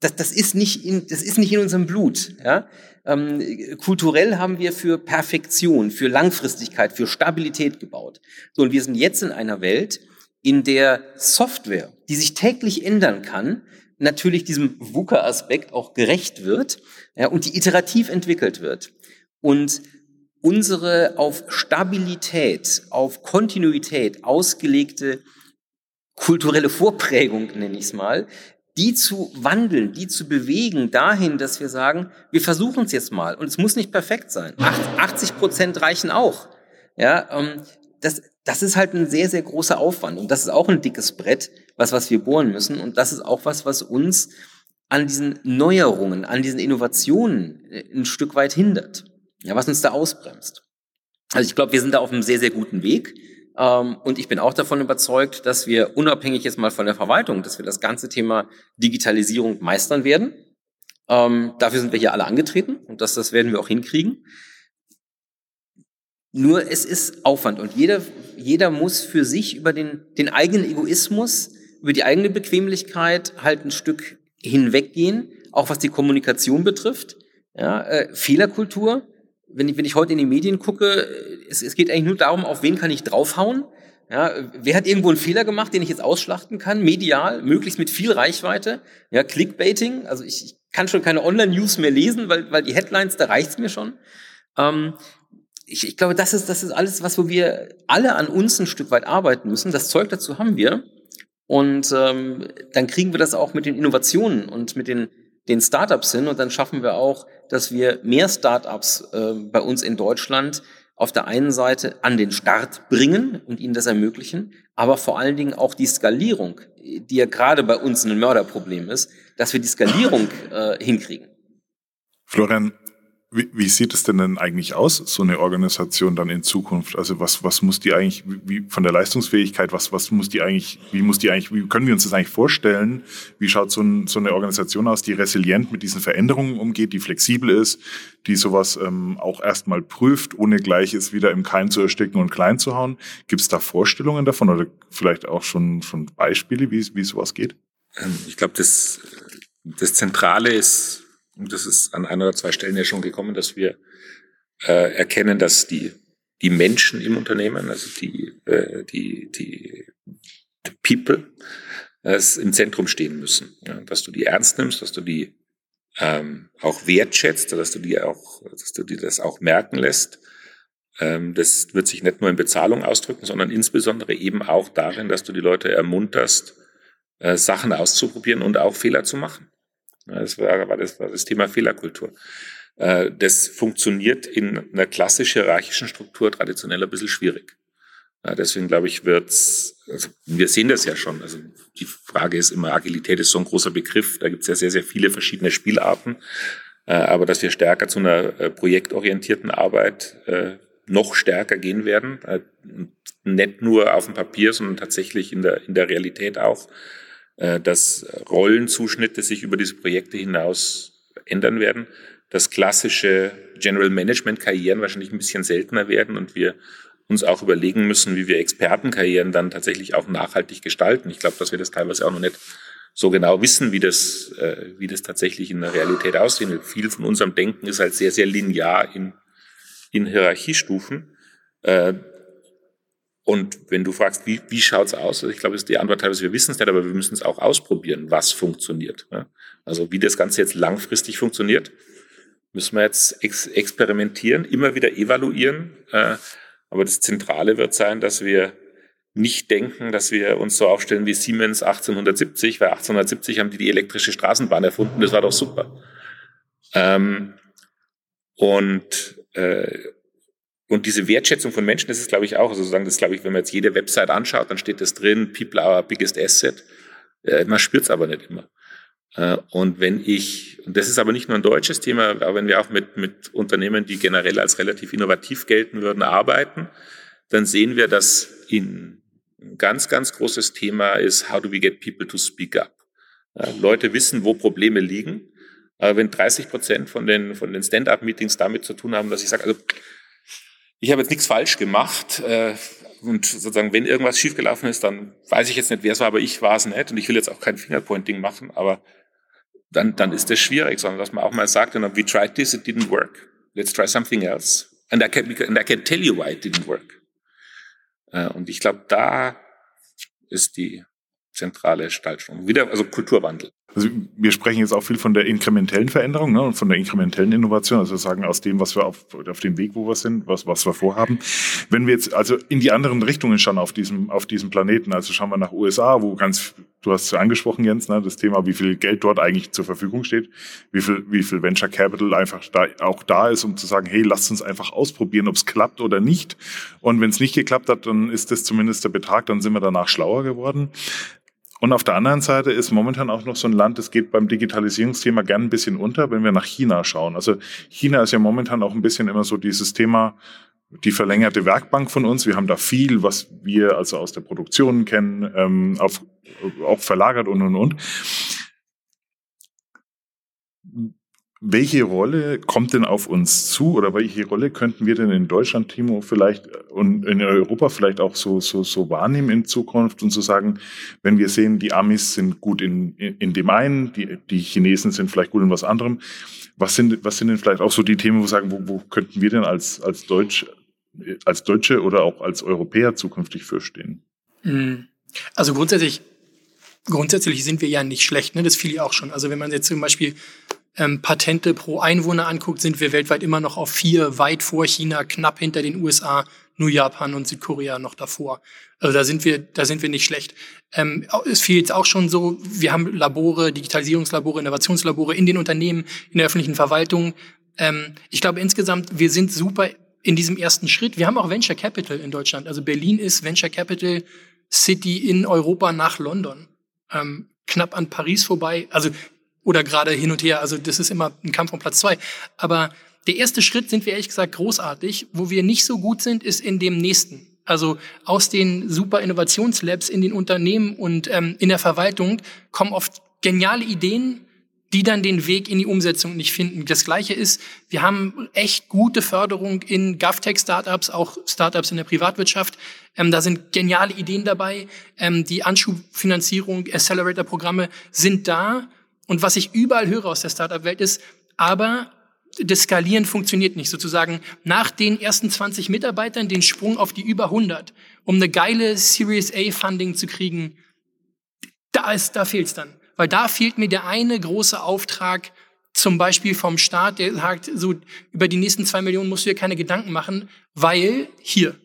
das, das, ist nicht in, das ist nicht in unserem Blut. Ja? Ähm, kulturell haben wir für Perfektion, für Langfristigkeit, für Stabilität gebaut. So, und wir sind jetzt in einer Welt, in der Software, die sich täglich ändern kann, natürlich diesem VUCA-Aspekt auch gerecht wird ja, und die iterativ entwickelt wird. Und unsere auf Stabilität, auf Kontinuität ausgelegte kulturelle Vorprägung, nenne ich es mal, die zu wandeln, die zu bewegen dahin, dass wir sagen, wir versuchen es jetzt mal und es muss nicht perfekt sein. 80 Prozent reichen auch. Ja, ähm, das, das ist halt ein sehr, sehr großer Aufwand und das ist auch ein dickes Brett, was, was wir bohren müssen und das ist auch was, was uns an diesen Neuerungen, an diesen Innovationen äh, ein Stück weit hindert, ja, was uns da ausbremst. Also ich glaube, wir sind da auf einem sehr, sehr guten Weg. Ähm, und ich bin auch davon überzeugt, dass wir unabhängig jetzt mal von der Verwaltung, dass wir das ganze Thema Digitalisierung meistern werden. Ähm, dafür sind wir hier alle angetreten und das, das werden wir auch hinkriegen. Nur es ist Aufwand und jeder, jeder muss für sich über den, den eigenen Egoismus, über die eigene Bequemlichkeit halt ein Stück hinweggehen, auch was die Kommunikation betrifft. Ja, äh, Fehlerkultur, wenn ich, wenn ich heute in die Medien gucke, es, es geht eigentlich nur darum, auf wen kann ich draufhauen. Ja, wer hat irgendwo einen Fehler gemacht, den ich jetzt ausschlachten kann, medial, möglichst mit viel Reichweite. Ja, Clickbaiting, also ich, ich kann schon keine Online-News mehr lesen, weil, weil die Headlines, da reicht's mir schon. Ähm, ich, ich glaube, das ist, das ist alles, was wo wir alle an uns ein Stück weit arbeiten müssen. Das Zeug dazu haben wir. Und ähm, dann kriegen wir das auch mit den Innovationen und mit den, den Startups hin. Und dann schaffen wir auch, dass wir mehr Startups äh, bei uns in Deutschland auf der einen Seite an den Start bringen und ihnen das ermöglichen, aber vor allen Dingen auch die Skalierung, die ja gerade bei uns ein Mörderproblem ist, dass wir die Skalierung äh, hinkriegen. Florian, wie, wie sieht es denn denn eigentlich aus, so eine Organisation dann in Zukunft? Also was, was muss die eigentlich, wie, von der Leistungsfähigkeit, was, was muss die eigentlich, wie muss die eigentlich, wie können wir uns das eigentlich vorstellen? Wie schaut so, ein, so eine Organisation aus, die resilient mit diesen Veränderungen umgeht, die flexibel ist, die sowas ähm, auch erstmal prüft, ohne gleich es wieder im Keim zu ersticken und klein zu hauen? Gibt es da Vorstellungen davon oder vielleicht auch schon, schon Beispiele, wie, wie sowas geht? Ähm, ich glaube, das, das Zentrale ist, und das ist an ein oder zwei Stellen ja schon gekommen, dass wir äh, erkennen, dass die, die Menschen im Unternehmen, also die, äh, die, die, die People, äh, im Zentrum stehen müssen. Ja, dass du die ernst nimmst, dass du die ähm, auch wertschätzt, dass du die auch, dass du dir das auch merken lässt. Ähm, das wird sich nicht nur in Bezahlung ausdrücken, sondern insbesondere eben auch darin, dass du die Leute ermunterst, äh, Sachen auszuprobieren und auch Fehler zu machen. Das war, war, das, war das Thema Fehlerkultur. Äh, das funktioniert in einer klassisch hierarchischen Struktur traditionell ein bisschen schwierig. Deswegen glaube ich, wird's, also wir sehen das ja schon. Also die Frage ist immer, Agilität ist so ein großer Begriff. Da gibt es ja sehr, sehr viele verschiedene Spielarten. Äh, aber dass wir stärker zu einer äh, projektorientierten Arbeit noch stärker gehen werden, nicht nur auf dem Papier, sondern tatsächlich in der, in der Realität auch, dass Rollenzuschnitte sich über diese Projekte hinaus ändern werden dass klassische General Management Karrieren wahrscheinlich ein bisschen seltener werden und wir uns auch überlegen müssen, wie wir Expertenkarrieren dann tatsächlich auch nachhaltig gestalten. Ich glaube, dass wir das teilweise auch noch nicht so genau wissen, wie das, äh, wie das tatsächlich in der Realität aussehen wird. Viel von unserem Denken ist halt sehr, sehr linear in, in Hierarchiestufen. Äh, und wenn du fragst, wie, wie schaut's aus? Ich glaube, ist die Antwort teilweise, wir wissen es nicht, aber wir müssen es auch ausprobieren, was funktioniert. Ja? Also wie das Ganze jetzt langfristig funktioniert, müssen wir jetzt ex experimentieren, immer wieder evaluieren. Äh, aber das Zentrale wird sein, dass wir nicht denken, dass wir uns so aufstellen wie Siemens 1870, weil 1870 haben die die elektrische Straßenbahn erfunden, das war doch super. Ähm, und, äh, und diese Wertschätzung von Menschen, das ist, glaube ich, auch, also sagen, das glaube ich, wenn man jetzt jede Website anschaut, dann steht das drin, People are our biggest asset. Äh, man spürt es aber nicht immer. Äh, und wenn ich, und das ist aber nicht nur ein deutsches Thema, aber wenn wir auch mit, mit Unternehmen, die generell als relativ innovativ gelten würden, arbeiten, dann sehen wir, dass in ein ganz, ganz großes Thema ist, how do we get people to speak up? Ja, Leute wissen, wo Probleme liegen. Aber wenn 30 Prozent von den, von den Stand-up-Meetings damit zu tun haben, dass ich sage, also ich habe jetzt nichts falsch gemacht, äh, und sozusagen, wenn irgendwas schiefgelaufen ist, dann weiß ich jetzt nicht, wer es war, aber ich war es nicht und ich will jetzt auch kein Fingerpointing machen, aber dann, dann ist das schwierig, sondern dass man auch mal sagt, we tried this, it didn't work. Let's try something else. And I can, and I can tell you why it didn't work. Äh, und ich glaube, da ist die zentrale Stallstrom. Wieder, also Kulturwandel. Also wir sprechen jetzt auch viel von der inkrementellen Veränderung ne, und von der inkrementellen Innovation, also sagen aus dem, was wir auf, auf dem Weg, wo wir sind, was, was wir vorhaben. Wenn wir jetzt also in die anderen Richtungen schauen auf diesem, auf diesem Planeten, also schauen wir nach USA, wo ganz, du hast es angesprochen, Jens, ne, das Thema, wie viel Geld dort eigentlich zur Verfügung steht, wie viel, wie viel Venture Capital einfach da, auch da ist, um zu sagen, hey, lasst uns einfach ausprobieren, ob es klappt oder nicht. Und wenn es nicht geklappt hat, dann ist das zumindest der Betrag, dann sind wir danach schlauer geworden. Und auf der anderen Seite ist momentan auch noch so ein Land, das geht beim Digitalisierungsthema gern ein bisschen unter, wenn wir nach China schauen. Also China ist ja momentan auch ein bisschen immer so dieses Thema, die verlängerte Werkbank von uns. Wir haben da viel, was wir also aus der Produktion kennen, ähm, auf, auch verlagert und, und, und. Welche Rolle kommt denn auf uns zu oder welche Rolle könnten wir denn in Deutschland, Timo, vielleicht und in Europa vielleicht auch so, so, so wahrnehmen in Zukunft und zu sagen, wenn wir sehen, die Amis sind gut in, in, dem einen, die, die Chinesen sind vielleicht gut in was anderem. Was sind, was sind denn vielleicht auch so die Themen, wo wir sagen, wo, wo könnten wir denn als, als Deutsch, als Deutsche oder auch als Europäer zukünftig fürstehen? Hm. Also grundsätzlich, grundsätzlich sind wir ja nicht schlecht, ne? Das fiel ja auch schon. Also wenn man jetzt zum Beispiel ähm, Patente pro Einwohner anguckt, sind wir weltweit immer noch auf vier, weit vor China, knapp hinter den USA, nur Japan und Südkorea noch davor. Also da sind wir, da sind wir nicht schlecht. Ähm, es fiel jetzt auch schon so, wir haben Labore, Digitalisierungslabore, Innovationslabore in den Unternehmen, in der öffentlichen Verwaltung. Ähm, ich glaube insgesamt, wir sind super in diesem ersten Schritt. Wir haben auch Venture Capital in Deutschland. Also Berlin ist Venture Capital City in Europa nach London. Ähm, knapp an Paris vorbei. Also oder gerade hin und her. Also das ist immer ein Kampf um Platz zwei. Aber der erste Schritt sind wir ehrlich gesagt großartig. Wo wir nicht so gut sind, ist in dem nächsten. Also aus den super Innovationslabs in den Unternehmen und ähm, in der Verwaltung kommen oft geniale Ideen, die dann den Weg in die Umsetzung nicht finden. Das Gleiche ist, wir haben echt gute Förderung in GovTech-Startups, auch Startups in der Privatwirtschaft. Ähm, da sind geniale Ideen dabei. Ähm, die Anschubfinanzierung, Accelerator-Programme sind da. Und was ich überall höre aus der Startup-Welt ist, aber das Skalieren funktioniert nicht. Sozusagen nach den ersten 20 Mitarbeitern den Sprung auf die über 100, um eine geile Series A Funding zu kriegen, da ist, da fehlt's dann. Weil da fehlt mir der eine große Auftrag, zum Beispiel vom Staat, der sagt, so über die nächsten zwei Millionen musst du dir keine Gedanken machen, weil hier.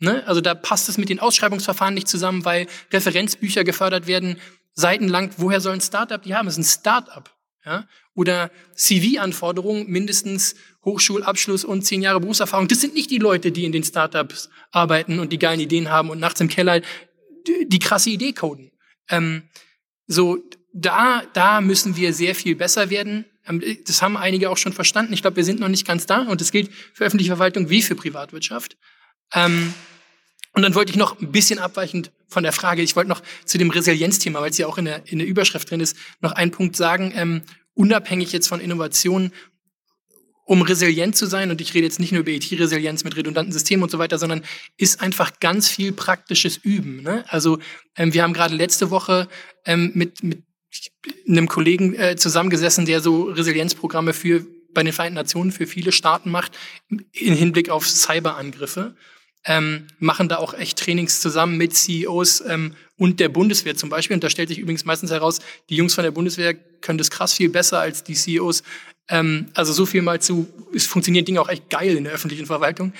Ne? Also da passt es mit den Ausschreibungsverfahren nicht zusammen, weil Referenzbücher gefördert werden, seitenlang. Woher soll ein Startup die haben? Es ist ein Startup. Ja? Oder CV-Anforderungen, mindestens Hochschulabschluss und zehn Jahre Berufserfahrung. Das sind nicht die Leute, die in den Startups arbeiten und die geilen Ideen haben und nachts im Keller die, die krasse Idee coden. Ähm, so, da, da müssen wir sehr viel besser werden. Ähm, das haben einige auch schon verstanden. Ich glaube, wir sind noch nicht ganz da und das gilt für öffentliche Verwaltung wie für Privatwirtschaft. Ähm, und dann wollte ich noch ein bisschen abweichend von der Frage, ich wollte noch zu dem Resilienzthema, weil es ja auch in der, in der Überschrift drin ist, noch einen Punkt sagen. Ähm, unabhängig jetzt von Innovationen, um resilient zu sein, und ich rede jetzt nicht nur über IT-Resilienz mit redundanten Systemen und so weiter, sondern ist einfach ganz viel praktisches Üben. Ne? Also ähm, wir haben gerade letzte Woche ähm, mit, mit einem Kollegen äh, zusammengesessen, der so Resilienzprogramme für bei den Vereinten Nationen für viele Staaten macht, in Hinblick auf Cyberangriffe ähm, machen da auch echt Trainings zusammen mit CEOs ähm, und der Bundeswehr zum Beispiel. Und da stellt sich übrigens meistens heraus, die Jungs von der Bundeswehr können das krass viel besser als die CEOs. Ähm, also so viel mal zu, es funktionieren Dinge auch echt geil in der öffentlichen Verwaltung.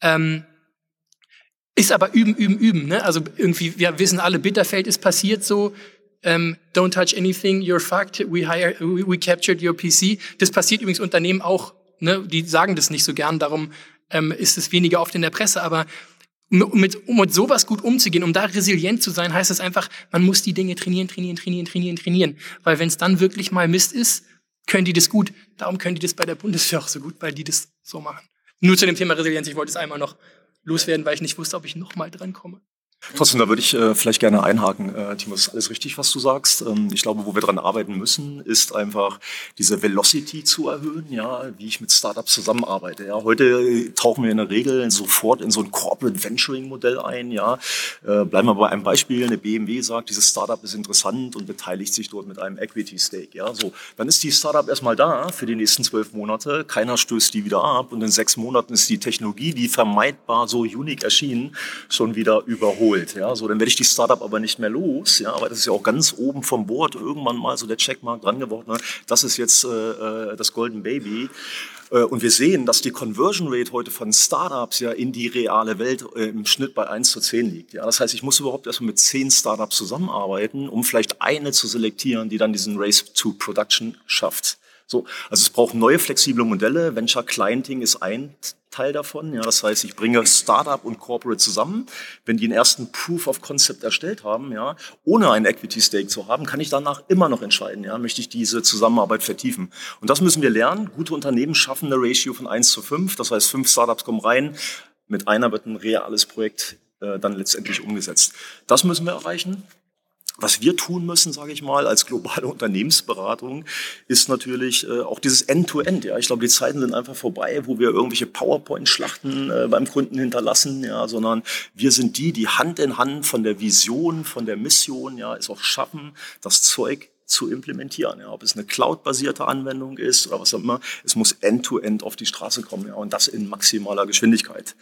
Ähm, ist aber üben, üben, üben. Ne? Also irgendwie, wir wissen alle, Bitterfeld ist passiert so. Ähm, don't touch anything, you're fucked, we, hire, we, we captured your PC. Das passiert übrigens Unternehmen auch, ne? die sagen das nicht so gern, darum ähm, ist es weniger oft in der Presse, aber mit, um mit sowas gut umzugehen, um da resilient zu sein, heißt es einfach, man muss die Dinge trainieren, trainieren, trainieren, trainieren, trainieren. Weil wenn es dann wirklich mal Mist ist, können die das gut. Darum können die das bei der Bundeswehr auch so gut, weil die das so machen. Nur zu dem Thema Resilienz, ich wollte es einmal noch loswerden, weil ich nicht wusste, ob ich noch mal dran komme. Trotzdem, da würde ich äh, vielleicht gerne einhaken. Äh, Timo, ist alles richtig, was du sagst. Ähm, ich glaube, wo wir dran arbeiten müssen, ist einfach diese Velocity zu erhöhen, ja, wie ich mit Startups zusammenarbeite. Ja. Heute tauchen wir in der Regel sofort in so ein Corporate Venturing Modell ein. Ja. Äh, bleiben wir bei einem Beispiel. Eine BMW sagt, dieses Startup ist interessant und beteiligt sich dort mit einem Equity Stake. Ja. So, dann ist die Startup erstmal da für die nächsten zwölf Monate. Keiner stößt die wieder ab und in sechs Monaten ist die Technologie, die vermeidbar so unique erschien, schon wieder überholt geholt. Ja, so, dann werde ich die Startup aber nicht mehr los. Ja, aber das ist ja auch ganz oben vom Board irgendwann mal so der Checkmark dran geworden. Ne? Das ist jetzt äh, äh, das Golden Baby. Äh, und wir sehen, dass die Conversion Rate heute von Startups ja in die reale Welt äh, im Schnitt bei 1 zu 10 liegt. Ja, das heißt, ich muss überhaupt erstmal mit 10 Startups zusammenarbeiten, um vielleicht eine zu selektieren, die dann diesen Race to Production schafft. So, also es braucht neue flexible Modelle. Venture Clienting ist ein Teil davon. Ja, das heißt, ich bringe Startup und Corporate zusammen. Wenn die einen ersten Proof of Concept erstellt haben, ja, ohne einen Equity Stake zu haben, kann ich danach immer noch entscheiden, ja, möchte ich diese Zusammenarbeit vertiefen. Und das müssen wir lernen. Gute Unternehmen schaffen eine Ratio von 1 zu 5. Das heißt, fünf Startups kommen rein. Mit einer wird ein reales Projekt äh, dann letztendlich umgesetzt. Das müssen wir erreichen. Was wir tun müssen, sage ich mal, als globale Unternehmensberatung, ist natürlich äh, auch dieses End-to-End. -End, ja, ich glaube, die Zeiten sind einfach vorbei, wo wir irgendwelche PowerPoint-Schlachten äh, beim Kunden hinterlassen, ja, sondern wir sind die, die Hand in Hand von der Vision, von der Mission, ja, es auch schaffen, das Zeug zu implementieren. Ja, ob es eine cloud-basierte Anwendung ist oder was auch immer, es muss end-to-end -end auf die Straße kommen ja, und das in maximaler Geschwindigkeit.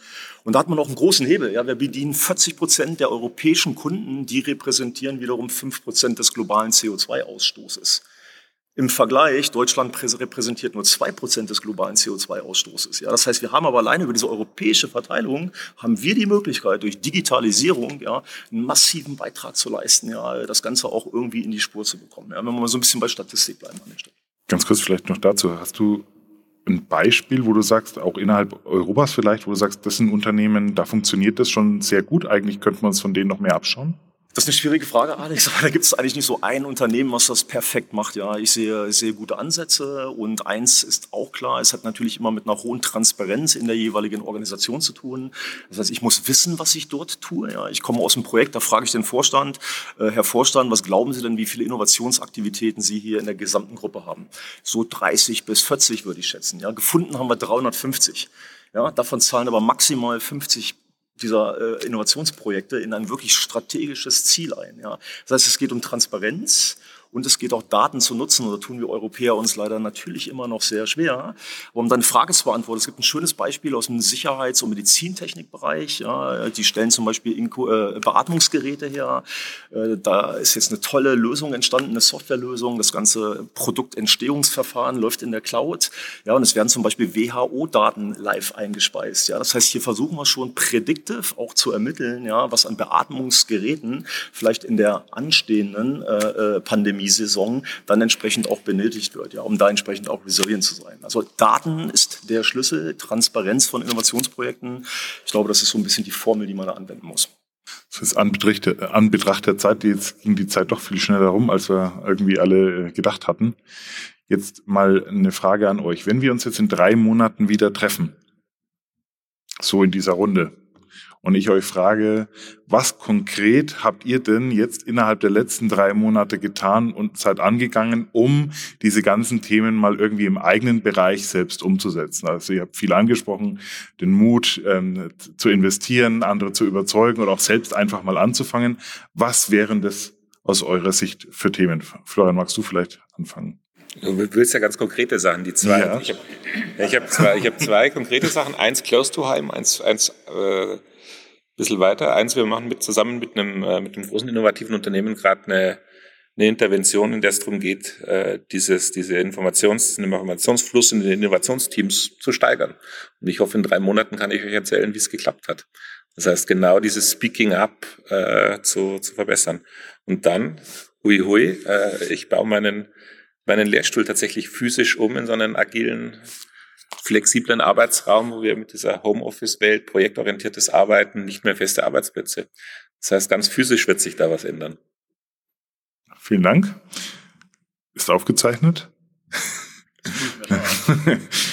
Und da hat man auch einen großen Hebel. Ja, wir bedienen 40 Prozent der europäischen Kunden, die repräsentieren wiederum 5 Prozent des globalen CO2-Ausstoßes. Im Vergleich, Deutschland repräsentiert nur zwei Prozent des globalen CO2-Ausstoßes. Ja, das heißt, wir haben aber alleine über diese europäische Verteilung, haben wir die Möglichkeit, durch Digitalisierung ja, einen massiven Beitrag zu leisten, ja, das Ganze auch irgendwie in die Spur zu bekommen. Ja, wenn wir mal so ein bisschen bei Statistik bleiben an der Stelle. Ganz kurz vielleicht noch dazu. Hast du ein Beispiel, wo du sagst, auch innerhalb Europas vielleicht, wo du sagst, das sind Unternehmen, da funktioniert das schon sehr gut. Eigentlich könnte man es von denen noch mehr abschauen? Das ist eine schwierige Frage, Alex, aber da gibt es eigentlich nicht so ein Unternehmen, was das perfekt macht. Ja, ich sehe, sehr gute Ansätze und eins ist auch klar, es hat natürlich immer mit einer hohen Transparenz in der jeweiligen Organisation zu tun. Das heißt, ich muss wissen, was ich dort tue. Ja, ich komme aus dem Projekt, da frage ich den Vorstand, äh, Herr Vorstand, was glauben Sie denn, wie viele Innovationsaktivitäten Sie hier in der gesamten Gruppe haben? So 30 bis 40 würde ich schätzen. Ja, gefunden haben wir 350. Ja, davon zahlen aber maximal 50 dieser äh, Innovationsprojekte in ein wirklich strategisches Ziel ein. Ja. Das heißt, es geht um Transparenz und es geht auch Daten zu nutzen. Und da tun wir Europäer uns leider natürlich immer noch sehr schwer. Um deine Frage zu beantworten, es gibt ein schönes Beispiel aus dem Sicherheits- und Medizintechnikbereich. Ja, die stellen zum Beispiel äh, Beatmungsgeräte her. Äh, da ist jetzt eine tolle Lösung entstanden, eine Softwarelösung. Das ganze Produktentstehungsverfahren läuft in der Cloud. Ja, und es werden zum Beispiel WHO-Daten live eingespeist. Ja, das heißt, hier versuchen wir schon predictive auch zu ermitteln, ja, was an Beatmungsgeräten vielleicht in der anstehenden äh, äh Pandemie Saison dann entsprechend auch benötigt wird, ja, um da entsprechend auch resilient zu sein. Also Daten ist der Schlüssel, Transparenz von Innovationsprojekten. Ich glaube, das ist so ein bisschen die Formel, die man da anwenden muss. Das ist Anbetracht, Anbetracht der Zeit, jetzt ging die Zeit doch viel schneller rum, als wir irgendwie alle äh, gedacht hatten. Jetzt mal eine Frage an euch. Wenn wir uns jetzt in drei Monaten wieder treffen, so in dieser Runde, und ich euch frage, was konkret habt ihr denn jetzt innerhalb der letzten drei Monate getan und seid angegangen, um diese ganzen Themen mal irgendwie im eigenen Bereich selbst umzusetzen? Also ihr habt viel angesprochen, den Mut ähm, zu investieren, andere zu überzeugen oder auch selbst einfach mal anzufangen. Was wären das aus eurer Sicht für Themen? Florian, magst du vielleicht anfangen? Du willst ja ganz konkrete Sachen, die zwei. Ja. Ich habe ich hab zwei, ich hab zwei konkrete Sachen. Eins close to home, eins, eins äh, bisschen weiter. Eins, wir machen mit, zusammen mit einem, äh, mit einem großen innovativen Unternehmen gerade eine, eine Intervention, in der es darum geht, äh, dieses, diese Informations, den Informationsfluss in den Innovationsteams zu steigern. Und ich hoffe, in drei Monaten kann ich euch erzählen, wie es geklappt hat. Das heißt, genau dieses Speaking Up äh, zu, zu verbessern. Und dann, hui hui, äh, ich baue meinen, meinen Lehrstuhl tatsächlich physisch um in so einen agilen flexiblen Arbeitsraum, wo wir mit dieser Homeoffice-Welt, projektorientiertes Arbeiten, nicht mehr feste Arbeitsplätze. Das heißt, ganz physisch wird sich da was ändern. Vielen Dank. Ist aufgezeichnet.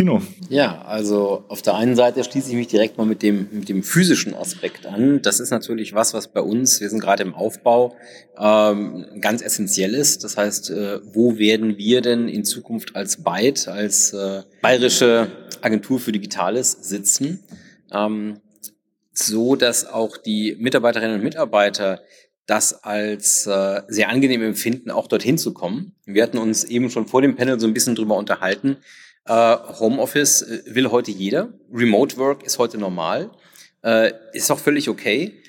Tino. Ja, also auf der einen Seite schließe ich mich direkt mal mit dem, mit dem physischen Aspekt an. Das ist natürlich was, was bei uns, wir sind gerade im Aufbau, ähm, ganz essentiell ist. Das heißt, äh, wo werden wir denn in Zukunft als BYTE, als äh, Bayerische Agentur für Digitales sitzen? Ähm, so dass auch die Mitarbeiterinnen und Mitarbeiter das als äh, sehr angenehm empfinden, auch dorthin zu kommen. Wir hatten uns eben schon vor dem Panel so ein bisschen drüber unterhalten, äh, Homeoffice äh, will heute jeder. Remote Work ist heute normal. Äh, ist auch völlig okay.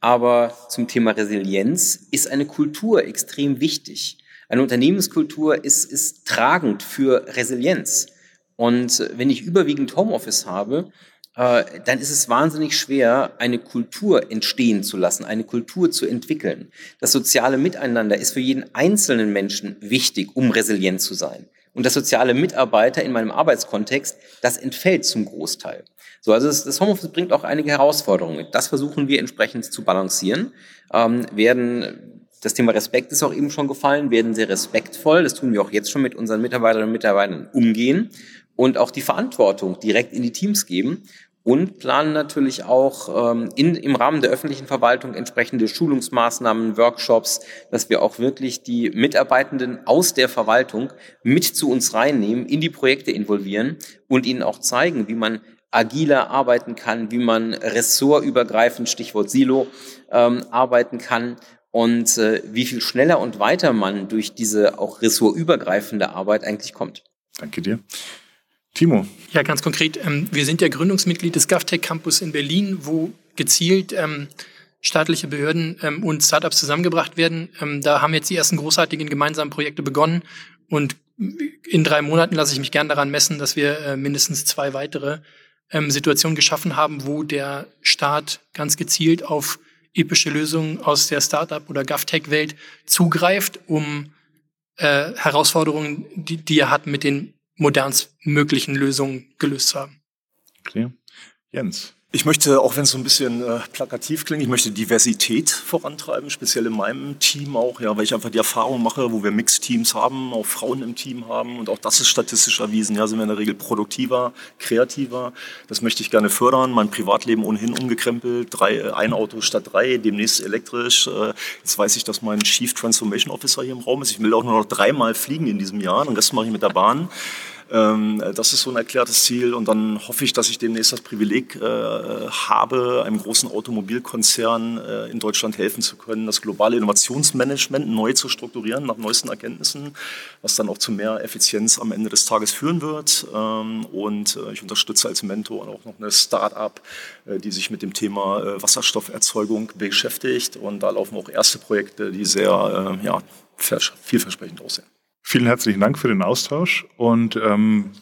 Aber zum Thema Resilienz ist eine Kultur extrem wichtig. Eine Unternehmenskultur ist, ist tragend für Resilienz. Und wenn ich überwiegend Homeoffice habe, äh, dann ist es wahnsinnig schwer, eine Kultur entstehen zu lassen, eine Kultur zu entwickeln. Das soziale Miteinander ist für jeden einzelnen Menschen wichtig, um resilient zu sein und das soziale Mitarbeiter in meinem Arbeitskontext, das entfällt zum Großteil. So, also das, Homeoffice bringt auch einige Herausforderungen. Das versuchen wir entsprechend zu balancieren. Ähm, werden das Thema Respekt ist auch eben schon gefallen, werden sehr respektvoll, das tun wir auch jetzt schon mit unseren Mitarbeiterinnen und Mitarbeitern umgehen und auch die Verantwortung direkt in die Teams geben und planen natürlich auch ähm, in, im Rahmen der öffentlichen Verwaltung entsprechende Schulungsmaßnahmen, Workshops, dass wir auch wirklich die Mitarbeitenden aus der Verwaltung mit zu uns reinnehmen, in die Projekte involvieren und ihnen auch zeigen, wie man agiler arbeiten kann, wie man ressortübergreifend, Stichwort Silo, ähm, arbeiten kann und äh, wie viel schneller und weiter man durch diese auch ressortübergreifende Arbeit eigentlich kommt. Danke dir. Timo. Ja, ganz konkret. Ähm, wir sind ja Gründungsmitglied des GovTech Campus in Berlin, wo gezielt ähm, staatliche Behörden ähm, und Startups zusammengebracht werden. Ähm, da haben jetzt die ersten großartigen gemeinsamen Projekte begonnen und in drei Monaten lasse ich mich gern daran messen, dass wir äh, mindestens zwei weitere ähm, Situationen geschaffen haben, wo der Staat ganz gezielt auf epische Lösungen aus der Startup- oder GovTech-Welt zugreift, um äh, Herausforderungen, die, die er hat, mit den modernst möglichen Lösungen gelöst haben. Okay. Jens. Ich möchte, auch wenn es so ein bisschen äh, plakativ klingt, ich möchte Diversität vorantreiben, speziell in meinem Team auch, ja, weil ich einfach die Erfahrung mache, wo wir Mixed-Teams haben, auch Frauen im Team haben und auch das ist statistisch erwiesen, ja, sind wir in der Regel produktiver, kreativer. Das möchte ich gerne fördern. Mein Privatleben ohnehin umgekrempelt, drei, äh, ein Auto statt drei, demnächst elektrisch. Äh, jetzt weiß ich, dass mein Chief Transformation Officer hier im Raum ist. Ich will auch nur noch dreimal fliegen in diesem Jahr, den Rest mache ich mit der Bahn. Ähm, das ist so ein erklärtes Ziel und dann hoffe ich, dass ich demnächst das Privileg äh, habe, einem großen Automobilkonzern äh, in Deutschland helfen zu können, das globale Innovationsmanagement neu zu strukturieren nach neuesten Erkenntnissen, was dann auch zu mehr Effizienz am Ende des Tages führen wird. Ähm, und äh, ich unterstütze als Mentor auch noch eine Start-up, äh, die sich mit dem Thema äh, Wasserstofferzeugung beschäftigt und da laufen auch erste Projekte, die sehr äh, ja, vielversprechend aussehen. Vielen herzlichen Dank für den Austausch und ähm,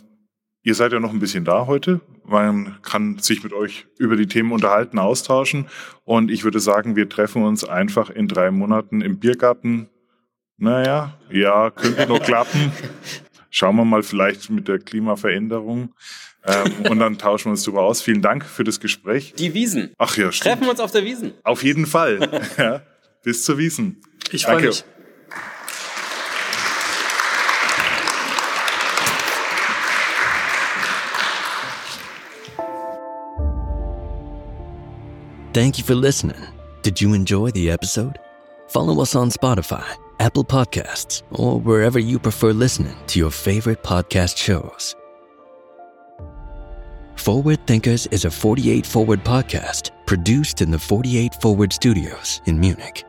ihr seid ja noch ein bisschen da heute. Man kann sich mit euch über die Themen unterhalten, austauschen und ich würde sagen, wir treffen uns einfach in drei Monaten im Biergarten. Naja, ja, könnte noch klappen. Schauen wir mal vielleicht mit der Klimaveränderung. Ähm, und dann tauschen wir uns darüber aus. Vielen Dank für das Gespräch. Die Wiesen. Ach ja, stimmt. Treffen wir uns auf der Wiesen. Auf jeden Fall. ja, bis zur Wiesen. Ich freue mich. Thank you for listening. Did you enjoy the episode? Follow us on Spotify, Apple Podcasts, or wherever you prefer listening to your favorite podcast shows. Forward Thinkers is a 48 Forward podcast produced in the 48 Forward studios in Munich.